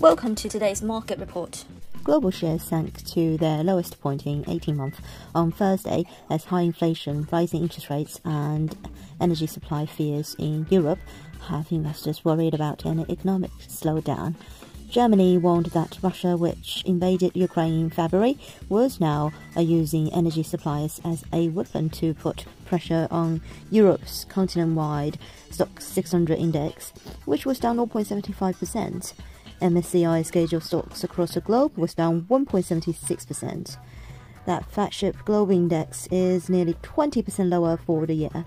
Welcome to today's market report. Global shares sank to their lowest point in 18 months on Thursday as high inflation, rising interest rates, and energy supply fears in Europe have investors worried about an economic slowdown. Germany warned that Russia, which invaded Ukraine in February, was now using energy supplies as a weapon to put pressure on Europe's continent-wide Stoxx 600 index, which was down 0.75%. MSCI scheduled stocks across the globe was down 1.76%. That flagship global index is nearly 20% lower for the year.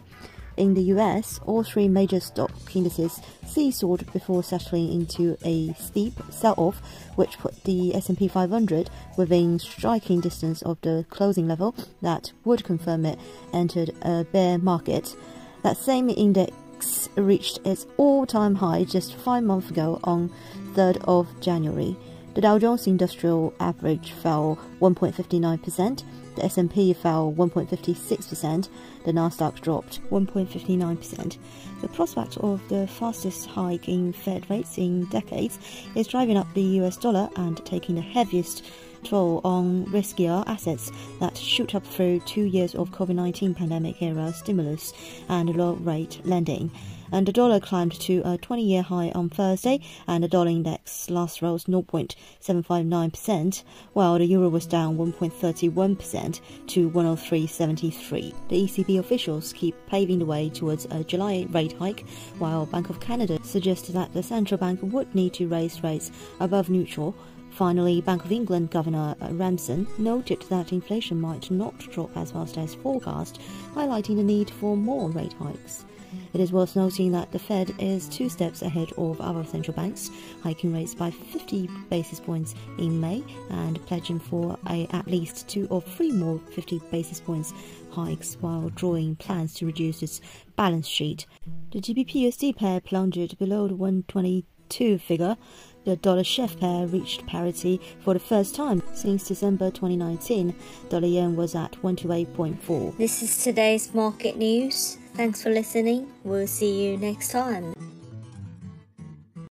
In the US, all three major stock indices seesawed before settling into a steep sell-off, which put the S&P 500 within striking distance of the closing level that would confirm it entered a bear market. That same index reached its all-time high just five months ago on 3rd of January. The Dow Jones Industrial Average fell 1.59%, the S&P fell 1.56%, the Nasdaq dropped 1.59%. The prospect of the fastest hike in Fed rates in decades is driving up the US dollar and taking the heaviest on riskier assets that shoot up through two years of COVID-19 pandemic era stimulus and low rate lending and the dollar climbed to a 20 year high on Thursday, and the dollar index last rose 0.759%, while the euro was down 1.31% to 103.73. The ECB officials keep paving the way towards a July rate hike, while Bank of Canada suggested that the central bank would need to raise rates above neutral Finally, Bank of England Governor uh, Ramsden noted that inflation might not drop as fast as forecast, highlighting the need for more rate hikes. It is worth noting that the Fed is two steps ahead of other central banks, hiking rates by 50 basis points in May and pledging for a, at least two or three more 50 basis points hikes while drawing plans to reduce its balance sheet. The GBP-USD pair plunged below the 122 figure. The dollar chef pair reached parity for the first time since December 2019. Dollar yen was at 128.4. This is today's market news. Thanks for listening. We'll see you next time.